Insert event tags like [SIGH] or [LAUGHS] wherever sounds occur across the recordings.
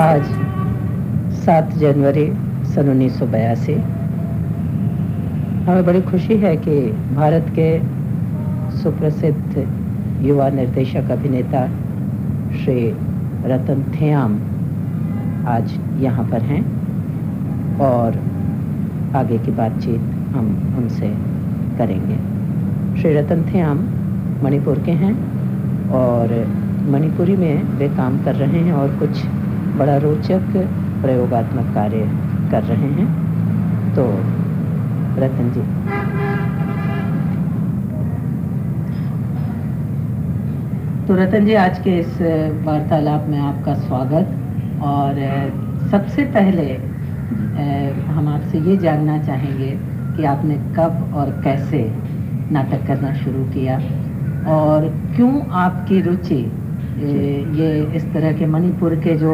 आज 7 जनवरी सन उन्नीस सौ बयासी। हमें बड़ी खुशी है कि भारत के सुप्रसिद्ध युवा निर्देशक अभिनेता श्री रतन थेयाम आज यहाँ पर हैं और आगे की बातचीत हम उनसे करेंगे। श्री रतन थेयाम मणिपुर के हैं और मणिपुरी में वे काम कर रहे हैं और कुछ बड़ा रोचक प्रयोगात्मक कार्य कर रहे हैं। तो रतन जी। तो रतन जी, आज के इस वार्तालाप में आपका स्वागत। और, सबसे पहले हम आपसे ये जानना चाहेंगे कि आपने कब और कैसे नाटक करना शुरू किया और क्यों आपकी रुचि ये इस तरह के मणिपुर के जो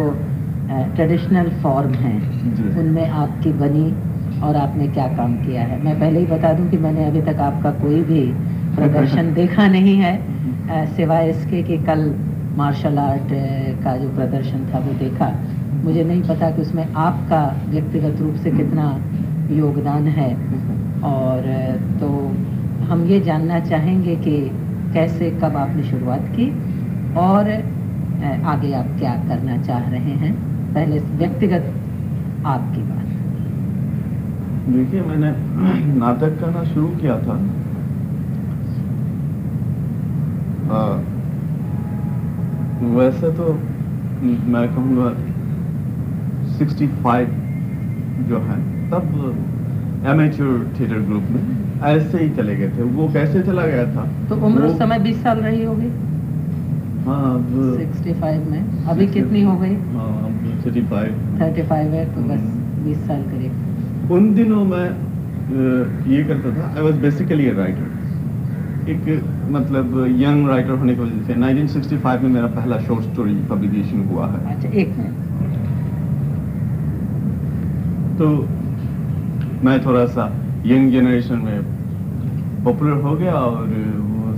ट्रेडिशनल फॉर्म हैं। उनमें आपकी बनी और आपने क्या काम किया है। मैं पहले ही बता दूँ कि मैंने अभी तक आपका कोई भी प्रदर्शन देखा नहीं है। [LAUGHS] सिवाय इसके कि कल मार्शल आर्ट का जो प्रदर्शन था वो देखा। मुझे नहीं पता कि उसमें आपका व्यक्तिगत रूप से कितना योगदान है। [LAUGHS] और तो हम ये जानना चाहेंगे कि कैसे कब आपने शुरुआत की और आगे आप क्या करना चाह रहे हैं। पहले व्यक्तिगत आपकी बात। देखिए मैंने नाटक करना शुरू किया था। आ, वैसे तो मैं कहूँगा 65 जो है तब एमेच्योर थिएटर ग्रुप में ऐसे ही चले गए थे। वो कैसे चला गया था? तो उम्र उस समय 20 साल रही होगी। हाँ अब 65 में। अभी कितनी हो गई? हाँ अब 35 35 है तो बस 20 साल करीब। उन दिनों मैं ये करता था आई वॉज़ बेसिकली राइटर एक मतलब यंग राइटर होने की वजह से 1965 में मेरा पहला शॉर्ट स्टोरी पब्लिकेशन हुआ है। अच्छा एक मिनट। तो मैं थोड़ा सा यंग जनरेशन में पॉपुलर हो गया और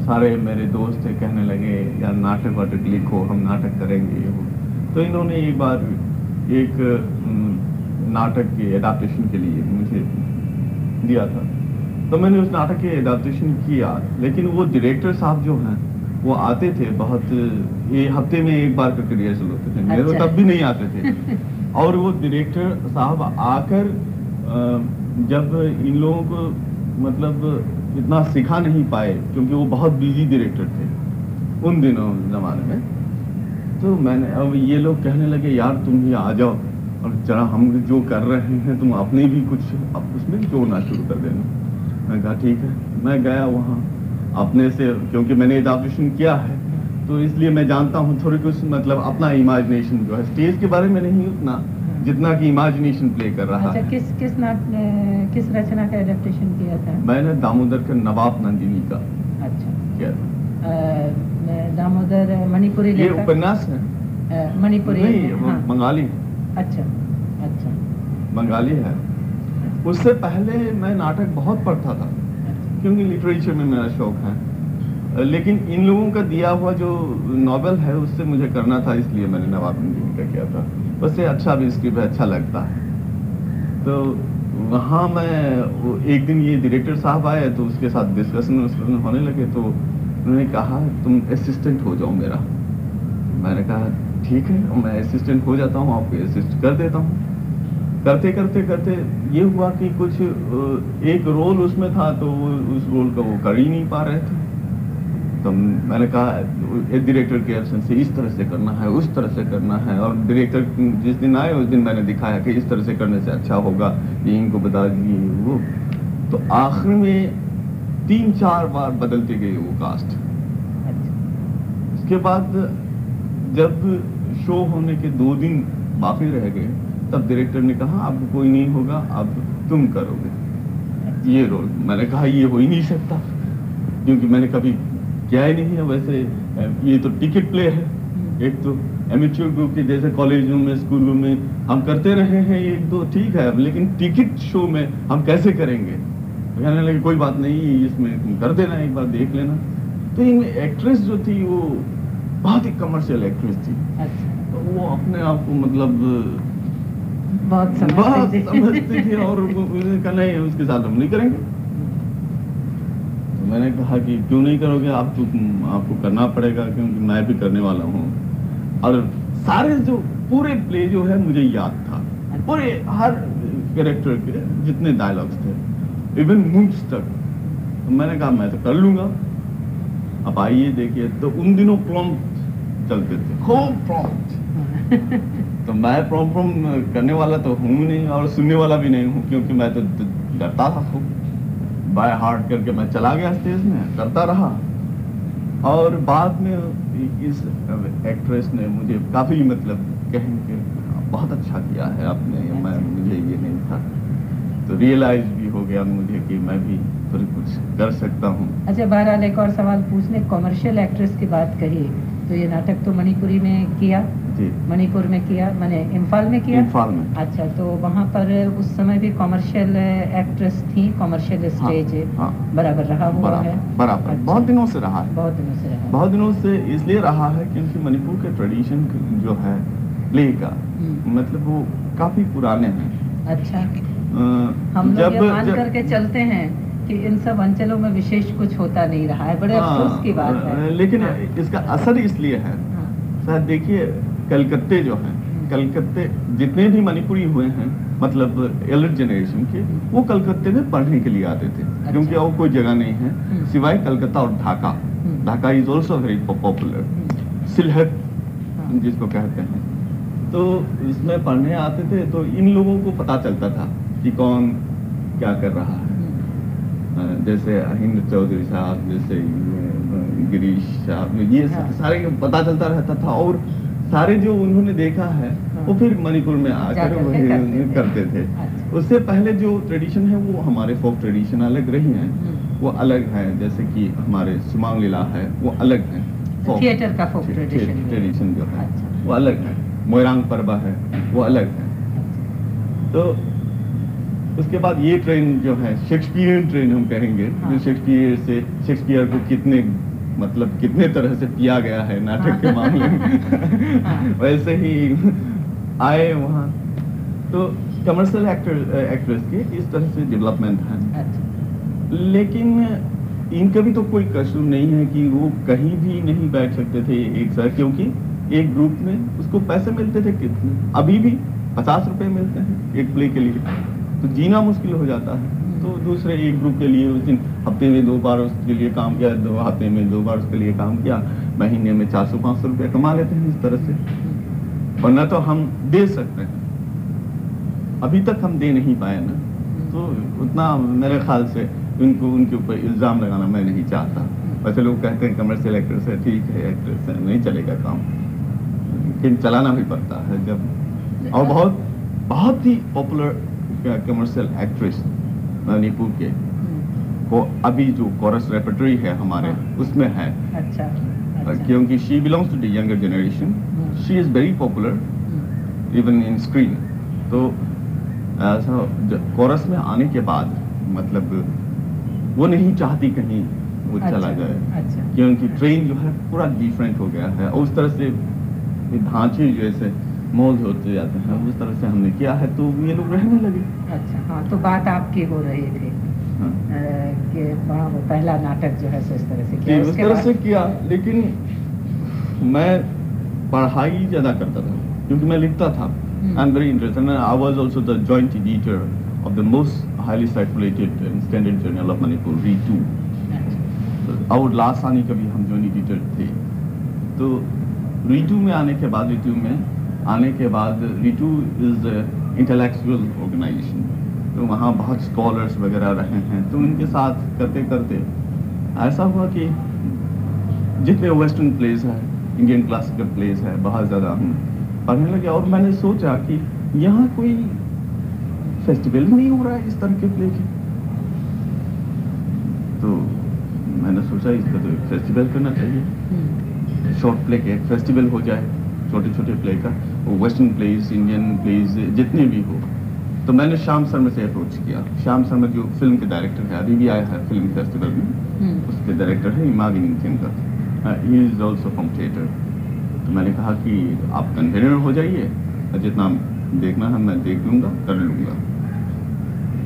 सारे मेरे दोस्त कहने लगे यार नाटक वाटक लिखो हम नाटक करेंगे ये तो इन्होंने एक बार एक नाटक के एडाप्टेशन के लिए मुझे दिया था। तो मैंने उस नाटक के एडाप्टेशन किया लेकिन वो डायरेक्टर साहब जो हैं वो आते थे बहुत ये हफ़्ते में एक बार करके रिहर्सल होते थे। मेरे अच्छा। तब भी नहीं आते थे। [LAUGHS] और वो डायरेक्टर साहब आकर जब इन लोगों को मतलब इतना सिखा नहीं पाए क्योंकि वो बहुत बिज़ी डायरेक्टर थे उन दिनों जमाने में तो मैंने अब ये लोग कहने लगे यार तुम भी आ जाओ। और जरा हम जो कर रहे हैं तुम अपने भी कुछ अब उसमें जोड़ना शुरू कर देना। मैं कहा ठीक है। मैं गया वहाँ अपने से क्योंकि मैंने एडाप्टेशन किया है तो इसलिए मैं जानता हूँ थोड़ी कुछ मतलब अपना इमेजिनेशन जो है स्टेज के बारे में नहीं उतना जितना कि इमेजिनेशन प्ले कर रहा अच्छा, है। किस किस नाट किस रचना का एडेप्टेशन किया था? मैंने दामोदर के नवाब नंदिनी का अच्छा। किया था। दामोदर मणिपुरी ये उपन्यास है मणिपुरी नहीं हाँ। बंगाली अच्छा अच्छा बंगाली है उससे पहले मैं नाटक बहुत पढ़ता था अच्छा। क्योंकि लिटरेचर में मेरा शौक है। लेकिन इन लोगों का दिया हुआ जो नॉवेल है उससे मुझे करना था इसलिए मैंने नवाब का किया था। उससे अच्छा भी स्क्रिप्ट अच्छा लगता। है तो वहाँ मैं एक दिन ये डायरेक्टर साहब आए तो उसके साथ डिस्कशन होने लगे तो उन्होंने कहा, तुम असिस्टेंट हो जाओ मेरा. मैंने कहा, ठीक है मैं असिस्टेंट हो जाता हूँ, आपको असिस्ट कर देता हूँ. करते करते करते ये हुआ कि कुछ एक रोल उसमें था तो उस रोल का वो कर ही नहीं पा रहे थे। तो मैंने कहा एक डायरेक्टर के एब्सेंस से इस तरह से करना है, उस तरह से करना है। और डायरेक्टर जिस दिन आए, उस दिन मैंने दिखाया कि इस तरह से करने से अच्छा होगा, ये इनको बता दिए, वो। तो आखिर में तीन चार बार बदलते गए वो कास्ट इसके बाद जब शो होने के दो दिन बाकी रह गए तब डायरेक्टर ने कहा अब कोई नहीं होगा अब तुम करोगे। ये रोल मैंने कहा ये हो ही नहीं सकता। क्योंकि मैंने कभी क्या ही नहीं है वैसे। ये तो टिकट प्ले है। एक तो एमेच्योर ग्रुप के जैसे कॉलेजों में स्कूलों में हम करते रहे हैं एक तो ठीक है लेकिन टिकट शो में हम कैसे करेंगे? कहने लगे कोई बात नहीं इसमें कर देना एक बार देख लेना। तो इनमें एक्ट्रेस जो थी वो बहुत ही कमर्शियल एक्ट्रेस थी। अच्छा। तो वो अपने आप को मतलब बहुत समझते थे। और वो- उसने कहा नहीं उसके साथ हम नहीं करेंगे। तो मैंने कहा कि क्यों नहीं करोगे? आप तो आपको करना पड़ेगा क्योंकि मैं भी करने वाला हूँ। और सारे जो पूरे प्ले जो है मुझे याद था। पूरे हर कैरेक्टर के जितने डायलॉग्स थे। इवन मूव्स तक तो मैंने कहा मैं तो कर लूँगा। अब आइए देखिए तो उन दिनों प्रॉम्प्ट चलते थे। खूब प्रॉम्प्ट [LAUGHS] तो मैं प्रॉम प्रॉम करने वाला तो हूँ नहीं और सुनने वाला भी नहीं हूँ क्योंकि मैं तो डरता था खूब। बाय हार्ट करके मैं चला गया स्टेज में करता रहा। और बाद में इस एक्ट्रेस ने मुझे काफ़ी मतलब कहें कि बहुत अच्छा किया है आपने मैं मुझे ये नहीं था। तो रियलाइज़ भी हो गया मुझे कि मैं भी थोड़ी कुछ कर सकता हूँ। अच्छा बहरहाल एक और सवाल पूछने। कॉमर्शियल एक्ट्रेस की बात कही तो ये नाटक तो मणिपुरी में किया? जी। मणिपुर में किया? मैंने इम्फाल में किया? इम्फाल में। अच्छा तो वहाँ पर उस समय भी कॉमर्शियल एक्ट्रेस थी कॉमर्शियल स्टेज हाँ हाँ, बराबर रहा हुआ बराबर, है। बराबर। अच्छा। बहुत दिनों से रहा है। बहुत दिनों से रहा बहुत दिनों से इसलिए रहा है क्योंकि मणिपुर के ट्रेडिशन जो है प्ले का हम्म, मतलब वो काफ़ी पुराने हैं। अच्छा। हम लोग ये मान जब- करके चलते हैं कि इन सब अंचलों में विशेष कुछ होता नहीं रहा है। बड़े हाँ, अफसोस की बात है। लेकिन हाँ, इसका असर इसलिए है। हाँ, शायद देखिए कलकत्ते जो हैं हम्म। कलकत्ते जितने भी मणिपुरी हुए हैं मतलब एल्डर जनरेशन के वो कलकत्ते में पढ़ने के लिए आते थे। अच्छा। क्योंकि और कोई जगह नहीं है। हम्म। सिवाय कलकत्ता और ढाका। हम्म। Dhaka is also very popular हम्म, सिलहट हाँ, जिसको कहते हैं। तो इसमें पढ़ने आते थे तो इन लोगों को पता चलता था। कि कौन क्या कर रहा है हम्म, जैसे अहिंद चौधरी साहब जैसे गिरीश साहब ये हाँ। सारे पता चलता रहता था और सारे जो उन्होंने देखा है हाँ। वो फिर मणिपुर में आकर जाकर वो के करते करते थे अच्छा। उससे पहले जो ट्रेडिशन है वो हमारे फोक ट्रेडिशन अलग रही हैं हम्म। वो अलग है जैसे कि हमारे सुमांग लीला है वो अलग है थिएटर का है। ट्रेडिशन जो है अच्छा। वो अलग है मोयरांग परबा है वो अलग है तो उसके बाद ये ट्रेन जो है शेक्सपियन ट्रेन हम कहेंगे हाँ। जो शेक्सपियर से शेक्सपियर को कितने मतलब कितने तरह से पिया गया है नाटक के मामले हाँ। में वैसे ही आए वहाँ। तो कमर्शियल एक्टर एक्ट्रेस के इस तरह से डेवलपमेंट है। अच्छा। लेकिन इनका भी तो कोई कसूर नहीं है कि वो कहीं भी नहीं बैठ सकते थे एक साथ क्योंकि एक ग्रुप में उसको पैसे मिलते थे कितने? अभी भी पचास रुपए मिलते हैं एक प्ले के लिए। तो जीना मुश्किल हो जाता है। तो दूसरे एक ग्रुप के लिए उस दिन, हफ़्ते में दो बार उसके लिए काम किया, दो हफ़्ते में दो बार उसके लिए काम किया, महीने में चार सौ, पाँच सौ रुपया कमा लेते हैं इस तरह से। वरना तो हम दे सकते हैं। अभी तक हम दे नहीं पाए ना। तो उतना मेरे ख्याल से उनको, उनके ऊपर इल्ज़ाम लगाना मैं नहीं चाहता। वैसे लोग कहते हैं कमर्शियल एक्ट्रेस है, ठीक है एक्ट्रेस है, नहीं चलेगा काम। लेकिन चलाना भी पड़ता है जब। और बहुत बहुत ही पॉपुलर कमर्शियल एक्ट्रेस मणिपुर के को अभी जो कोरस रेपर्टरी है हमारे हाँ। उसमें है। अच्छा अच्छा। क्योंकि she belongs to the younger generation she is very popular even in screen तो ऐसा कोरस में आने के बाद मतलब वो नहीं चाहती कहीं वो अच्छा, चला अच्छा, जाए। अच्छा। क्योंकि ट्रेन जो है पूरा डिफरेंट हो गया है। और उस तरह से ढांचे जैसे मोल्ड होते जाते हैं। उस तरह से हमने किया है तो ये लोग रहने लगे। अच्छा हाँ तो बात आपकी हो रही थी हाँ। कि वो पहला नाटक जो है सो इस तरह से किया। उस तरह से किया लेकिन मैं पढ़ाई ज़्यादा करता था क्योंकि मैं लिखता था। I am very interested I was also the joint editor of the most highly circulated standard journal of Manipur री टू और लास्ट आने का भी हम जॉइंट एडिटर थे तो रीटू में आने के बाद रीटू में आने के बाद रीटू इज़ इंटेलेक्चुअल ऑर्गेनाइजेशन तो वहाँ बहुत स्कॉलर्स वगैरह रहे हैं। तो उनके साथ करते करते ऐसा हुआ कि जितने वेस्टर्न प्लेस है इंडियन क्लासिकल प्लेस है बहुत ज़्यादा हम पढ़ने लगे और मैंने सोचा कि यहाँ कोई फेस्टिवल नहीं हो रहा है इस तरह के प्ले के। तो मैंने सोचा इसका तो एक फेस्टिवल करना चाहिए। हम्म, शॉर्ट प्ले के एक फेस्टिवल हो जाए। छोटे छोटे प्ले का वो वेस्टर्न प्लेस इंडियन प्लेस जितने भी हो। तो मैंने श्याम शर्मा से अप्रोच किया। श्याम शर्मा जो फ़िल्म के डायरेक्टर है अभी भी आया है फ़िल्म फेस्टिवल में। हम्म, उसके डायरेक्टर है इमागिनी thinker he is also from theatre तो मैंने कहा कि आप कन्वेनर हो जाइए। और जितना देखना है मैं देख लूँगा कर लूँगा।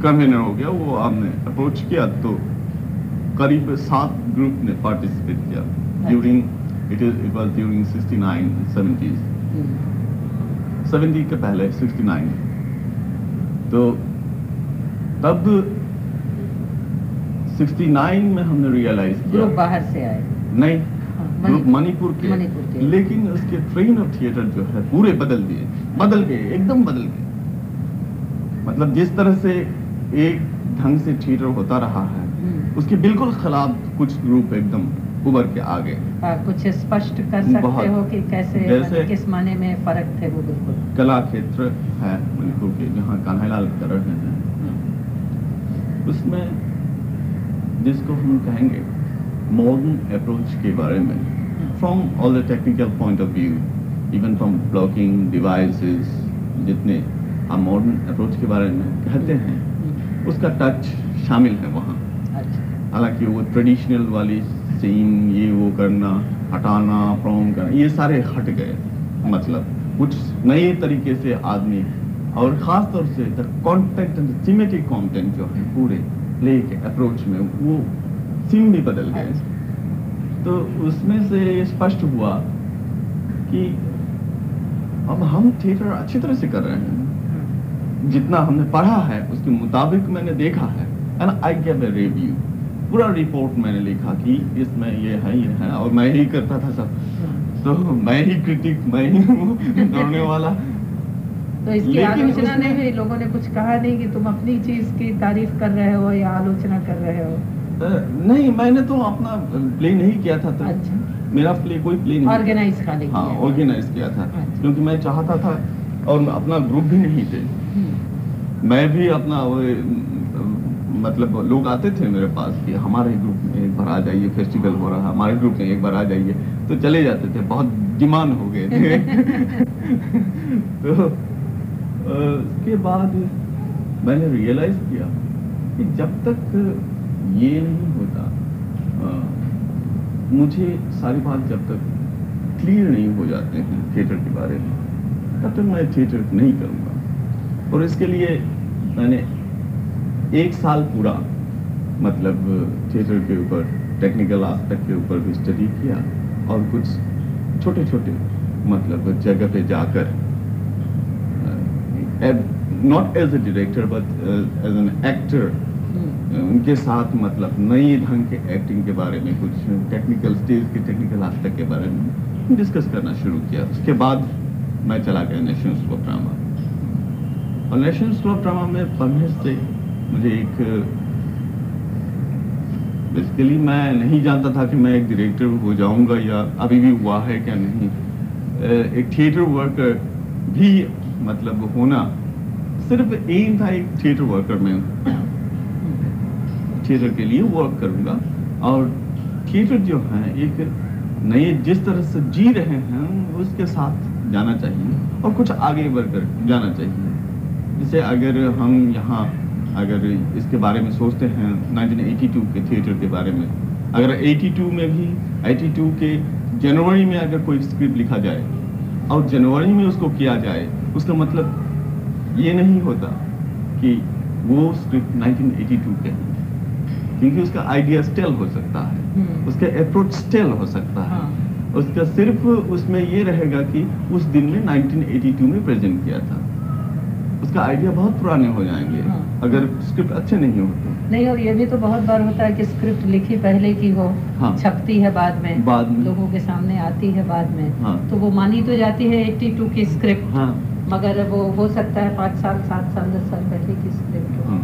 कन्वेनर हो गया वो आपने अप्रोच किया तो करीब सात ग्रुप ने पार्टिसिपेट किया। During it is it was during 69 70s हम्म, 70 के पहले 69 तो तब 69 में हमने रियलाइज़ किया। ग्रुप बाहर से आए। नहीं हाँ, ग्रुप मणि- मणिपुर के। लेकिन उसके ट्रेन ऑफ़ थिएटर जो है पूरे बदल दिए। बदल गए एकदम बदल गए। मतलब जिस तरह से एक ढंग से थिएटर होता रहा है हम्म, उसके बिल्कुल खिलाफ कुछ ग्रुप एकदम उभर के आ गए कुछ स्पष्ट कर सकते हो कि कैसे मतलब किस माने में फ़र्क थे वो बिल्कुल? कला क्षेत्र है मणिपुर के जहाँ कान्हालाल कर रहे हैं। उसमें जिसको हम कहेंगे मॉडर्न अप्रोच के बारे में from all the technical point of view even from blocking devices जितने हम मॉडर्न अप्रोच के बारे में कहते हैं हम्म, उसका टच शामिल है वहाँ। अच्छा। हालाँकि वो ट्रेडिशनल वाली सीन ये वो करना हटाना फ्रॉम करना ये सारे हट गए। मतलब कुछ नए तरीके से आदमी और खास तौर से the content and semantic content जो है पूरे प्ले के अप्रोच में वो सीम भी बदल गए। तो उसमें से ये स्पष्ट हुआ कि अब हम थिएटर अच्छी तरह से कर रहे हैं। हम्म, जितना हमने पढ़ा है उसके मुताबिक मैंने देखा है। And I gave a review पूरा रिपोर्ट मैंने लिखा कि इसमें ये है ये है और मैं ही करता था सब। हम्म। तो मैं ही क्रिटिक मैं ही हूँ दौड़ने [LAUGHS] वाला। तो इसकी आलोचना ने भी लोगों ने कुछ कहा नहीं कि तुम अपनी चीज़ की तारीफ़ कर रहे हो या आलोचना कर रहे हो। नहीं मैंने तो अपना प्ले नहीं किया था तो। अच्छा। मेरा प्ले कोई प्ले नहीं। ऑर्गेनाइज खाली हाँ। ऑर्गेनाइज किया था। अच्छा। क्योंकि मैं चाहता था और अपना ग्रुप भी नहीं थे। हम्म, मैं भी अपना मतलब लोग आते थे मेरे पास कि हमारे ग्रुप में एक बार आ जाइए फेस्टिवल हो रहा है हमारे ग्रुप में एक बार आ जाइए। तो चले जाते थे बहुत डिमांड हो गए थे। [LAUGHS] तो उसके बाद मैंने रियलाइज़ किया कि जब तक ये नहीं होता अ, मुझे सारी बात जब तक क्लियर नहीं हो जाते हैं थिएटर के बारे में तब तक मैं थिएटर नहीं करूँगा। और इसके लिए मैंने एक साल पूरा मतलब थिएटर के ऊपर टेक्निकल आस्पेक्ट के ऊपर भी स्टडी किया और कुछ छोटे छोटे मतलब जगह पे जाकर not as a director but as an actor उनके साथ मतलब नई ढंग के एक्टिंग के बारे में कुछ टेक्निकल स्टेज के टेक्निकल आस्पेक्ट के बारे में डिस्कस करना शुरू किया। उसके बाद मैं चला गया नेशनल स्कूल ऑफ़ ड्रामा और नेशनल स्कूल ऑफ़ ड्रामा में पढ़ने से मुझे एक बेसिकली मैं नहीं जानता था कि मैं एक डायरेक्टर हो जाऊँगा या अभी भी हुआ है क्या नहीं। एक थिएटर वर्कर भी मतलब होना सिर्फ़ एम था एक थिएटर वर्कर में। थिएटर के लिए वर्क करूँगा। और थिएटर जो है, एक नए जिस तरह से जी रहे हैं, उसके साथ जाना चाहिए और कुछ आगे बढ़कर जाना चाहिए। जैसे अगर हम यहाँ अगर इसके बारे में सोचते हैं 1982 के थिएटर के बारे में। अगर 82 में भी 82 के जनवरी में अगर कोई स्क्रिप्ट लिखा जाए और जनवरी में उसको किया जाए उसका मतलब ये नहीं होता कि वो स्क्रिप्ट 1982 के हैं। क्योंकि उसका आइडिया स्टेल हो सकता है। हम्म, उसका अप्रोच स्टेल हो सकता है। हाँ। उसका सिर्फ़ उसमें ये रहेगा कि उस दिन में 1982 में प्रेजेंट किया था। उसका आइडिया बहुत पुराने हो जाएँगे हाँ। अगर स्क्रिप्ट अच्छे नहीं हो तो नहीं और ये भी तो बहुत बार होता है कि स्क्रिप्ट लिखी पहले की हो हाँ। छपती है बाद में बाद में। लोगों के सामने आती है बाद में हाँ। तो वो मानी तो जाती है 82 की स्क्रिप्ट हाँ मगर वो हो सकता है पाँच साल सात साल दस साल पहले की स्क्रिप्ट हो हाँ।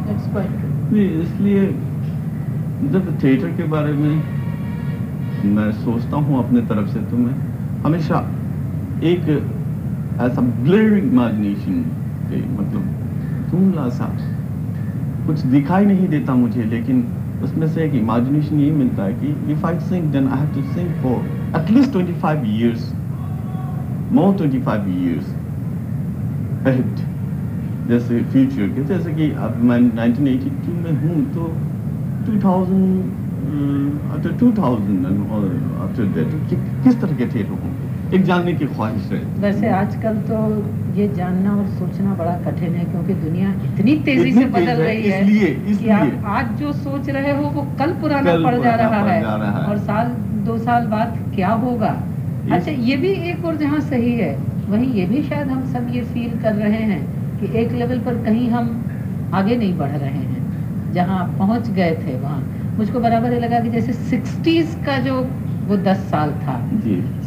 इसलिए जब थिएटर के बारे में मैं सोचता हूँ अपने तरफ़ से तो मैं हमेशा एक ऐसा ब्लर इमेजिनेशन मतलब धुंधला सा कुछ दिखाई नहीं देता मुझे, लेकिन उसमें से एक इमेजिनेशन ये मिलता है कि if I sing then I have to sing for at least 25 years more 25 years ahead. जैसे फ्यूचर के, जैसे कि अब मैं 1982 में हूँ तो 2000 after 2000 and all after that किस तरह के थे लोगों के? एक जानने की ख्वाहिश है। वैसे आजकल तो ये जानना और सोचना बड़ा कठिन है क्योंकि दुनिया इतनी तेज़ी इतनी से बदल रही है इसलिए- इसलिए। आप आज जो सोच रहे हो वो कल पुराना कल पड़ जा रहा है। और साल दो साल बाद क्या होगा? अच्छा ये भी एक और जहाँ सही है वहीं ये भी शायद हम सब ये फील कर रहे हैं कि एक लेवल पर कहीं हम आगे नहीं बढ़ रहे हैं। जहाँ पहुँच गए थे वहाँ। मुझको बराबर ये लगा कि जैसे सिक्सटीज का जो वो दस साल था।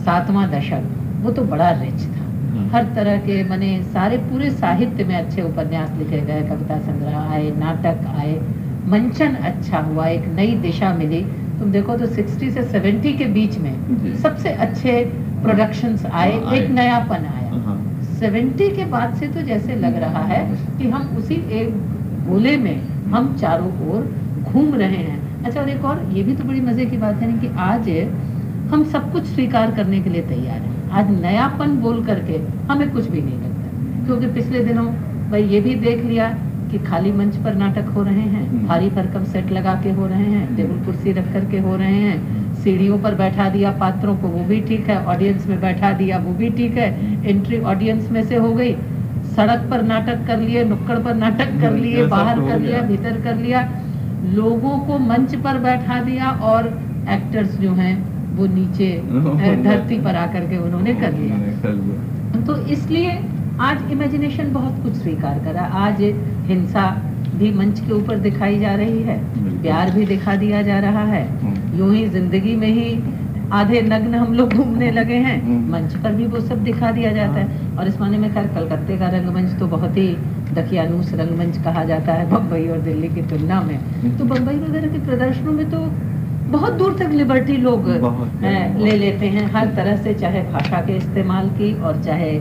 सातवां दशक वो तो बड़ा रिच था। हम्म। हर तरह के मैंने सारे पूरे साहित्य में अच्छे उपन्यास लिखे गए कविता संग्रह आए नाटक आए मंचन अच्छा हुआ एक नई दिशा मिली। तुम देखो तो 60 से 70 के बीच में सबसे अच्छे प्रोडक्शंस आए हाँ, एक नयापन आया। हाँ 70 के बाद से तो जैसे लग रहा है कि हम उसी एक गोले में हम चारों ओर घूम रहे हैं। अच्छा और एक और ये भी तो बड़ी मज़े की बात है ना कि आज हम सब कुछ स्वीकार करने के लिए तैयार हैं। आज नयापन बोल करके हमें कुछ भी नहीं लगता। क्योंकि पिछले दिनों भाई ये भी देख लिया कि खाली मंच पर नाटक हो रहे हैं हम्म। भारी भरकम सेट लगा के हो रहे हैं टेबल कुर्सी रख करके हो रहे हैं सीढ़ियों पर बैठा दिया पात्रों को वो भी ठीक है ऑडियंस में बैठा दिया वो भी ठीक है एंट्री ऑडियंस में से हो गई। सड़क पर नाटक कर लिए नुक्कड़ पर नाटक कर लिए बाहर कर लिया भीतर कर लिया। लोगों को मंच पर बैठा दिया और एक्टर्स जो हैं वो नीचे धरती पर आकर के उन्होंने कर लिया। तो इसलिए आज इमेजिनेशन बहुत कुछ स्वीकार करा। आज हिंसा भी मंच के ऊपर दिखाई जा रही है। प्यार भी दिखा दिया जा रहा है। हम्म। यूँ ही ज़िंदगी में ही आधे नग्न हम लोग घूमने लगे हैं। हम्म। मंच पर भी वो सब दिखा दिया जाता है। और इस माने में खैर कलकत्ते का रंगमंच तो बहुत ही दकियानूस रंगमंच कहा जाता है बम्बई और दिल्ली की तुलना में। तो बम्बई वगैरह के प्रदर्शनों में तो बहुत दूर तक लिबर्टी लोग। ले लेते हैं हर तरह से चाहे भाषा के इस्तेमाल की और चाहे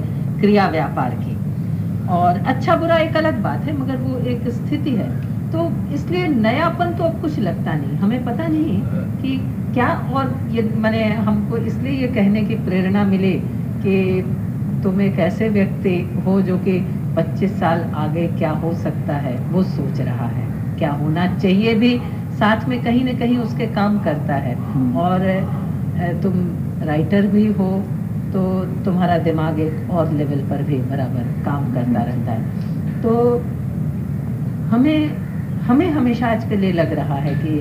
क्रिया व्यापार की। और अच्छा बुरा एक अलग बात है मगर वो एक स्थिति है। तो इसलिए नयापन तो अब कुछ लगता नहीं। हमें पता नहीं कि क्या और ये मैंने हमको इसलिए ये कहने की प्रेरणा मिले कि तुम एक ऐसे व्यक्ति हो जो कि 25 साल आगे क्या हो सकता है वो सोच रहा है। क्या होना चाहिए भी साथ में कहीं ना कहीं उसके काम करता है। हम्म। और तुम राइटर भी हो तो तुम्हारा दिमाग एक और लेवल पर भी बराबर काम करता रहता है। तो हमें हमें हमेशा आजकल ये लग रहा है कि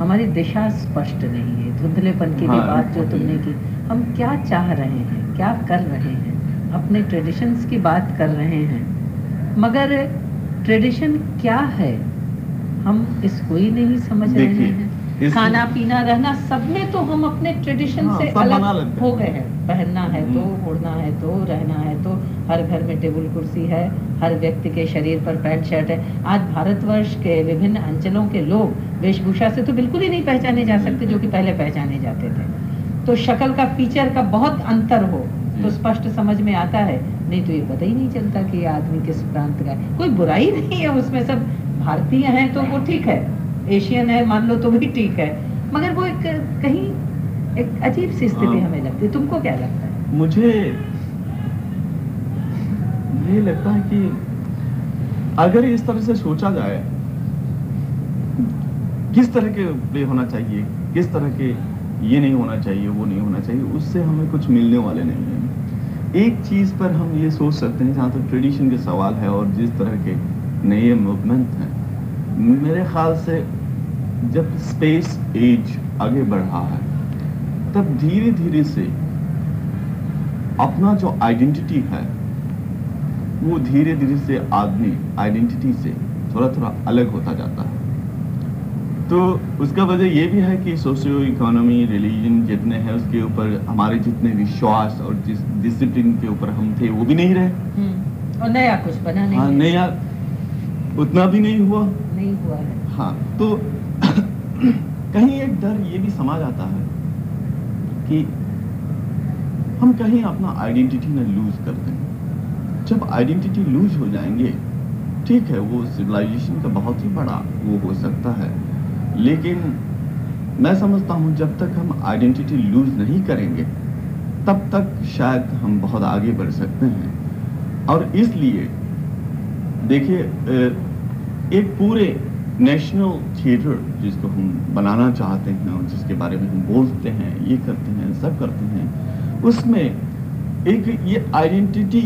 हमारी दिशा स्पष्ट नहीं है। धुंधलेपन की भी हाँ, बात जो तुमने की हम क्या चाह रहे हैं क्या कर रहे हैं? अपने ट्रेडिशंस की बात कर रहे हैं। मगर ट्रेडिशन क्या है? हम इसको ही नहीं समझ रहे हैं। खाना पीना रहना सब में तो हम अपने ट्रेडिशन हाँ, से अलग हो। गए हैं। पहनना है तो हम्म। उड़ना है तो रहना है तो हर घर में टेबल कुर्सी है हर व्यक्ति के शरीर पर पैंट शर्ट है। आज भारतवर्ष के विभिन्न अंचलों के लोग वेशभूषा से तो बिल्कुल ही नहीं पहचाने जा सकते जो कि पहले पहचाने जाते थे। तो शक्ल का फीचर का बहुत अंतर हो तो स्पष्ट समझ में आता है। नहीं तो ये पता ही नहीं चलता कि ये आदमी किस प्रांत का है। कोई बुराई नहीं है उसमें सब भारतीय हैं तो वो ठीक है। एशियन है मान लो तो भी ठीक है। मगर वो एक कहीं एक अजीब सी स्थिति हाँ। हमें लगती है। तुमको क्या लगता है? मुझे ये लगता है कि अगर इस तरह से सोचा जाए किस तरह के प्ले होना चाहिए किस तरह के ये नहीं होना चाहिए वो नहीं होना चाहिए उससे हमें कुछ मिलने वाले नहीं है। एक चीज़ पर हम ये सोच सकते हैं जहाँ तक तो ट्रेडिशन के सवाल है और जिस तरह के नए मूवमेंट हैं। मेरे ख्याल से जब स्पेस एज आगे बढ़ है तब धीरे धीरे से अपना जो आइडेंटिटी है वो धीरे धीरे से आदमी आइडेंटिटी से थोड़ा थोड़ा अलग होता जाता है। तो उसका वजह ये भी है कि सोशियो इकोनॉमी रिलीजन जितने हैं उसके ऊपर हमारे जितने विश्वास और जिस डिसिप्लिन के ऊपर हम थे वो भी नहीं रहे। हम्म, और नया कुछ बना नहीं हाँ। नया उतना भी नहीं हुआ? नहीं हुआ है। हाँ तो [CLEARS THROAT] कहीं एक डर ये भी समा जाता है कि हम कहीं अपना आइडेंटिटी ना लूज कर दें। जब आइडेंटिटी लूज हो जाएँगे ठीक है वो सिविलाइजेशन का बहुत ही बड़ा वो हो सकता है। लेकिन मैं समझता हूँ जब तक हम आइडेंटिटी लूज नहीं करेंगे तब तक शायद हम बहुत आगे बढ़ सकते हैं। और इसलिए देखिए एक पूरे नेशनल थिएटर जिसको हम बनाना चाहते हैं और जिसके बारे में हम बोलते हैं, ये करते हैं, सब करते हैं, उसमें एक ये आइडेंटिटी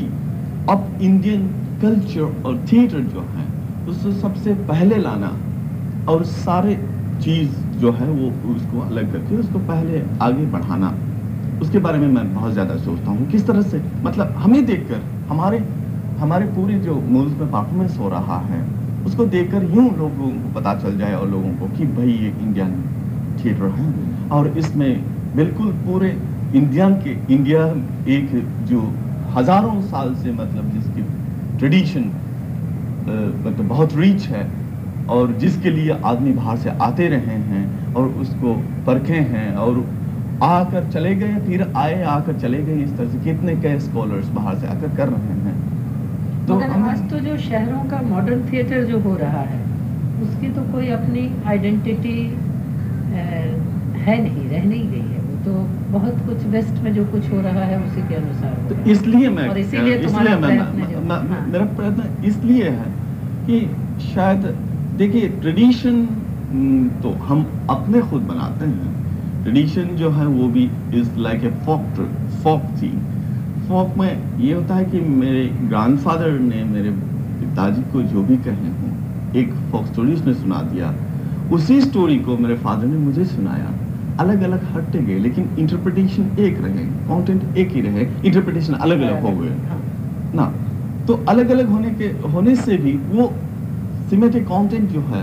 ऑफ़ इंडियन कल्चर और थिएटर जो है, उसको सबसे पहले लाना और सारे चीज़ जो है वो उसको अलग करके उसको पहले आगे बढ़ाना। उसके बारे में मैं बहुत ज़्यादा सोचता हूँ। किस तरह से? मतलब हमें देखकर, हमारे हमारे पूरे जो मुल्क में परफॉर्मेंस हो रहा है, उसको देखकर यूँ लोगों को पता चल जाए और लोगों को कि भाई ये इंडियन थिएटर है। और इसमें बिल्कुल पूरे इंडिया के इंडिया एक जो हज़ारों साल से मतलब जिसकी ट्रेडिशन मतलब बहुत रिच है और जिसके लिए आदमी बाहर से आते रहे हैं और उसको परखे हैं और आकर चले गए, फिर आए, आकर चले गए इस तरह से कितने कई स्कॉलर्स बाहर से आकर कर रहे हैं। तो आज तो जो शहरों का मॉडर्न थिएटर जो हो रहा है उसकी तो कोई अपनी आइडेंटिटी है नहीं रह नहीं गई है। वो तो बहुत कुछ वेस्ट में जो कुछ हो रहा है उसी के अनुसार तो इसलिए मैं और इसीलिए हाँ। मेरा प्रयत्न इसलिए है कि शायद देखिए ट्रेडिशन तो हम अपने खुद बनाते हैं। ट्रेडिशन जो है वो भी is like a folk folk थी फोक में ये होता है कि मेरे ग्रैंडफादर ने मेरे पिताजी को जो भी कहे हों एक फोक स्टोरी उसने सुना दिया। उसी स्टोरी को मेरे फादर ने मुझे सुनाया। अलग अलग हटते गए लेकिन इंटरप्रिटेशन एक रहे कंटेंट एक ही रहे इंटरप्रिटेशन अलग अलग हो गए। ना? तो अलग अलग होने के होने से भी वो सिमेटिक कंटेंट जो है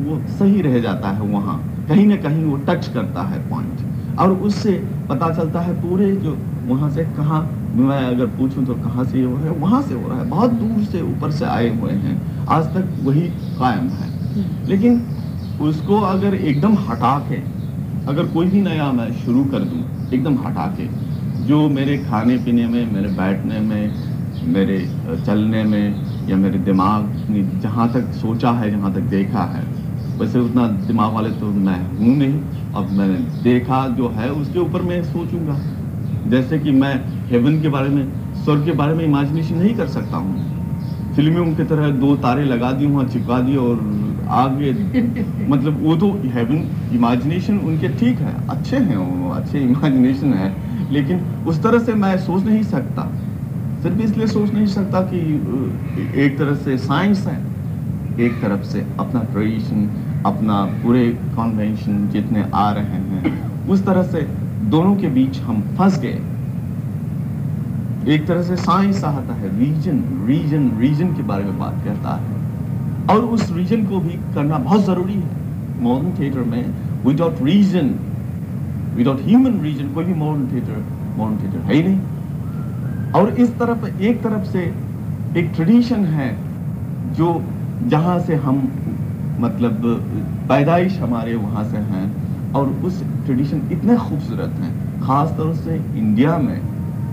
वो सही रह जाता है वहाँ। कहीं ना कहीं वो टच करता है पॉइंट और उससे पता चलता है पूरे जो वहाँ से कहाँ मैं अगर पूछूँ तो कहाँ से हो रहा है? वहाँ से हो रहा है। बहुत दूर से ऊपर से आए हुए हैं। आज तक वही कायम है। लेकिन उसको अगर एकदम हटा के अगर कोई भी नया मैं शुरू कर दूँ एकदम हटा के जो मेरे खाने पीने में मेरे बैठने में मेरे चलने में या मेरे दिमाग ने जहाँ तक सोचा है जहाँ तक देखा है वैसे उतना दिमाग वाले तो मैं हूँ नहीं। अब मैंने देखा जो है उसके ऊपर मैं सोचूँगा। जैसे कि मैं हेवन के बारे में स्वर्ग के बारे में इमेजिनेशन नहीं कर सकता हूँ। फ़िल्मों की तरह दो तारे लगा दी वहाँ चिपका दिए और आगे [LAUGHS] मतलब वो तो हेवन इमेजिनेशन उनके ठीक है अच्छे हैं वो अच्छे इमेजिनेशन है लेकिन उस तरह से मैं सोच नहीं सकता। सिर्फ़ इसलिए सोच नहीं सकता कि एक तरह से साइंस है एक तरफ़ से अपना ट्रेडिशन अपना पूरे कॉन्वेंशन जितने आ रहे हैं उस तरह से दोनों के बीच हम फंस गए। एक तरह से साइंस आता है रीजन रीजन रीजन के बारे में बात करता है। और उस रीजन को भी करना बहुत ज़रूरी है। मॉडर्न थिएटर में without reason without human reason कोई भी मॉडर्न थिएटर मॉडर्न थिएटर है ही नहीं। और इस तरफ़, एक तरफ़ से एक ट्रेडिशन है जो जहाँ से हम मतलब पैदाइश हमारे वहाँ से हैं और उस ट्रेडिशन इतने खूबसूरत हैं, ख़ास तौर से इंडिया में,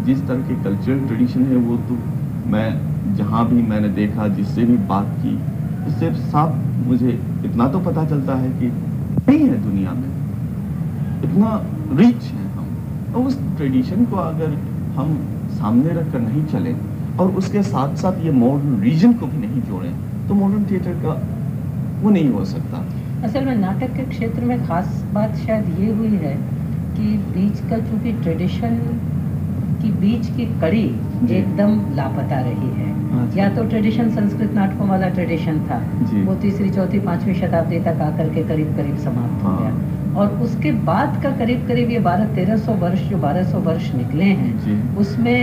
जिस तरह के कल्चरल ट्रेडिशन है वो तो मैं, जहाँ भी मैंने देखा, जिससे भी बात की उससे साफ़ मुझे इतना तो पता चलता है कि नहीं है दुनिया में, इतना रिच है हम। और उस ट्रेडिशन को अगर हम सामने रख कर नहीं चलें, और उसके साथ साथ ये मॉडर्न रीजन को भी नहीं जोड़ें तो मॉडर्न थिएटर का वो नहीं हो सकता। असल में नाटक के क्षेत्र में खास बात शायद ये हुई है कि बीच का चूँकि ट्रेडिशन की बीच की कड़ी एकदम लापता रही है। अच्छा। या तो ट्रेडिशन संस्कृत नाटकों वाला ट्रेडिशन था वो तीसरी चौथी पांचवी शताब्दी तक आकर के करीब करीब समाप्त हो गया। हाँ। और उसके बाद का करीब करीब ये बारह तेरह सौ वर्ष जो बारह सौ वर्ष निकले हैं उसमें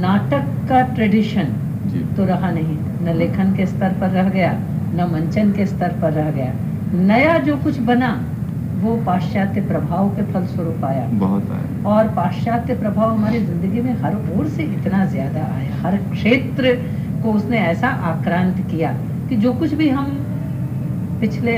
नाटक का ट्रेडिशन तो रहा नहीं। न लेखन के स्तर पर रह गया न मंचन के स्तर पर रह गया। नया जो कुछ बना वो पाश्चात्य प्रभाव के फलस्वरूप आया। बहुत आया। और पाश्चात्य प्रभाव हमारी ज़िंदगी में हर ओर से इतना ज़्यादा आया। हर क्षेत्र को उसने ऐसा आक्रांत किया कि जो कुछ भी हम पिछले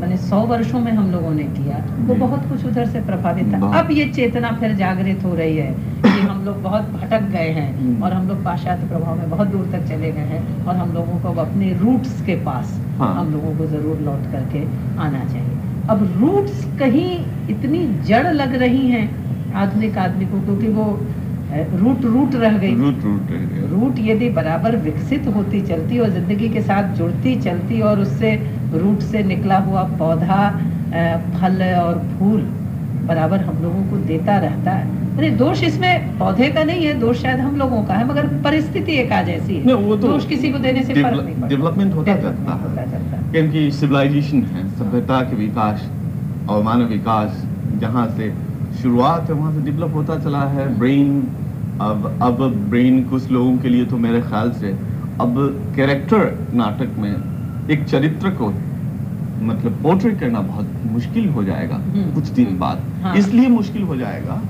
मैंने सौ वर्षों में हम लोगों ने किया वो बहुत कुछ उधर से प्रभावित था। अब ये चेतना फिर जागृत हो रही है कि हम लोग बहुत भटक गए हैं हम्म। और हम लोग पाश्चात्य प्रभाव में बहुत दूर तक चले गए हैं और हम लोगों को अब अपने रूट्स के पास हाँ। हम लोगों को ज़रूर लौट करके आना चाहिए। अब रूट्स कहीं इतनी जड़ लग रही हैं आधुनिक आदमी को क्योंकि वो रूट रूट रह गई। रूट रूट रूट यदि बराबर विकसित होती चलती और ज़िंदगी के साथ जुड़ती चलती और उससे रूट से निकला हुआ पौधा फल और फूल बराबर हम लोगों को देता रहता है। अरे दोष इसमें पौधे का नहीं है दोष शायद हम लोगों का है मगर परिस्थिति एक आज ऐसी है। वो तो दोष किसी को देने से फ़र्क नहीं डेवलपमेंट होता जाता है। क्योंकि सिविलाइजेशन है सभ्यता के विकास और मानव विकास जहाँ से शुरुआत है वहाँ से डेवलप होता चला है। ब्रेन अब अब ब्रेन कुछ लोगों के लिए तो मेरे ख्याल से अब कैरेक्टर नाटक में एक चरित्र को मतलब पोर्ट्रेट करना बहुत मुश्किल हो जाएगा हम्म। कुछ दिन बाद हाँ। इसलिए मुश्किल हो जाएगा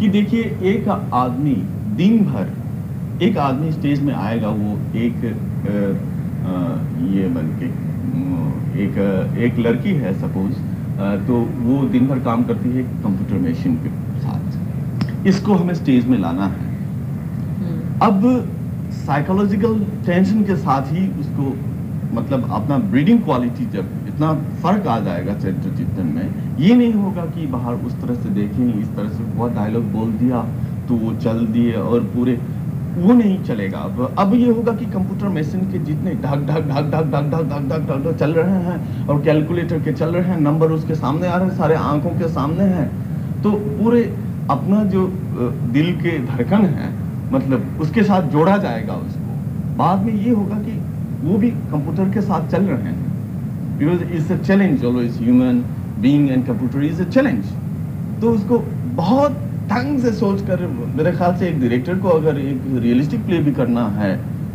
कि देखिए एक आदमी दिन भर एक आदमी स्टेज में आएगा वो एक अ, ये बन के एक एक लड़की है सपोज़ तो वो दिन भर काम करती है कंप्यूटर मशीन के साथ इसको हमें स्टेज में लाना है हम्म, अब साइकोलॉजिकल टेंशन के साथ ही उसको मतलब अपना ब्रीडिंग क्वालिटी जब इतना फ़र्क आ जाएगा चरित्र चित्रण में, ये नहीं होगा कि बाहर उस तरह से देखें, इस तरह से बहुत डायलॉग बोल दिया तो वो चल दिए और पूरे, वो नहीं चलेगा। अब अब ये होगा कि कंप्यूटर मशीन के जितने ढक ढक ढक ढक ढक ढक ढक ढक ढक ढक चल रहे हैं और कैलकुलेटर के चल रहे हैं नंबर उसके सामने आ रहे हैं, सारे आँखों के सामने हैं तो पूरे अपना जो दिल के धड़कन है मतलब उसके साथ जोड़ा जाएगा उसको। बाद में ये होगा कि वो भी कंप्यूटर के साथ चल रहे हैं। Because it's a challenge always human being and computer is a challenge तो उसको बहुत ढंग से सोच कर मेरे ख्याल से एक डायरेक्टर को अगर एक रियलिस्टिक प्ले भी करना है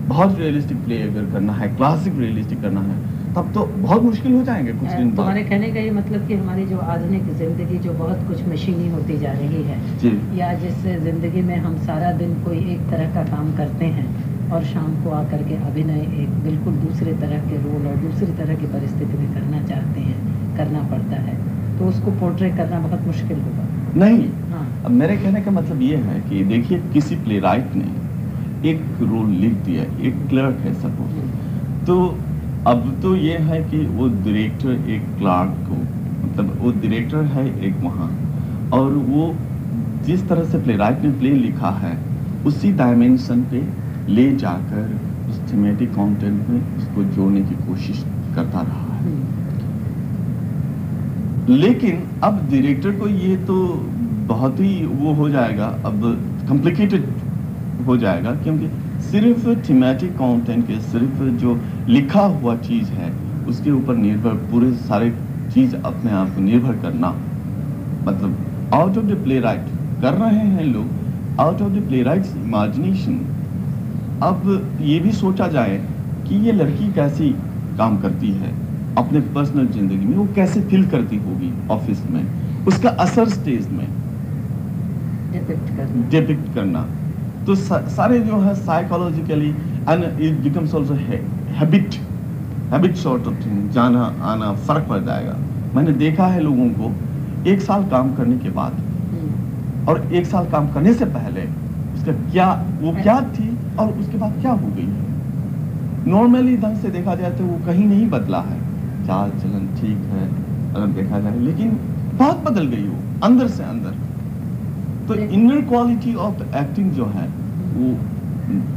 बहुत रियलिस्टिक प्ले अगर करना है क्लासिक रियलिस्टिक करना है तब तो बहुत मुश्किल हो जाएँगे कुछ दिन तुम्हारे बाद कहने का ये मतलब कि हमारी जो आधुनिक ज़िंदगी जो बहुत कुछ मशीनी होती जा रही है जी। या जिस ज़िंदगी में हम सारा दिन कोई एक तरह का काम करते हैं और शाम को आकर के अभिनय एक बिल्कुल दूसरे तरह के रोल और दूसरी तरह की परिस्थिति में करना चाहते हैं करना पड़ता है। तो उसको पोर्ट्रे करना बहुत मुश्किल होगा। नहीं। हाँ। अब मेरे कहने का मतलब ये है कि देखिए किसी प्ले राइट ने एक रोल लिख दिया एक क्लर्क है सपोज़ तो अब तो ये है कि वो डायरेक्टर एक क्लार्क को मतलब वो डायरेक्टर है एक वहाँ। और वो जिस तरह से प्ले ने प्ले लिखा है उसी डायमेंशन पे ले जाकर उस थीमेटिक कंटेंट में उसको जोड़ने की कोशिश करता रहा है। लेकिन अब डायरेक्टर को ये तो बहुत ही वो हो जाएगा, अब कॉम्प्लिकेटेड हो जाएगा, क्योंकि सिर्फ़ थीमेटिक कंटेंट के, सिर्फ़ जो लिखा हुआ चीज़ है, उसके ऊपर निर्भर पूरे सारे चीज़ अपने आप को निर्भर करना। मतलब out of the play write कर रहे हैं लोग out of the playwright's imagination अब ये भी सोचा जाए कि ये लड़की कैसी काम करती है अपने पर्सनल ज़िंदगी में वो कैसे फील करती होगी ऑफ़िस में उसका असर स्टेज में। Depict करना। डिपिक्ट करना। तो सारे जो है psychologically and it becomes also habit habit sort of thing जाना आना फ़र्क पड़ जाएगा। मैंने देखा है लोगों को एक साल काम करने के बाद हम्म, और एक साल काम करने से पहले उसका क्या वो क्या थी? और उसके बाद क्या हो गई? नॉर्मली ढंग से देखा जाए तो वो कहीं नहीं बदला है। चाल चलन ठीक है अगर देखा जाए लेकिन बहुत बदल गई वो अंदर से अंदर। तो इनर क्वालिटी ऑफ़ एक्टिंग जो है वो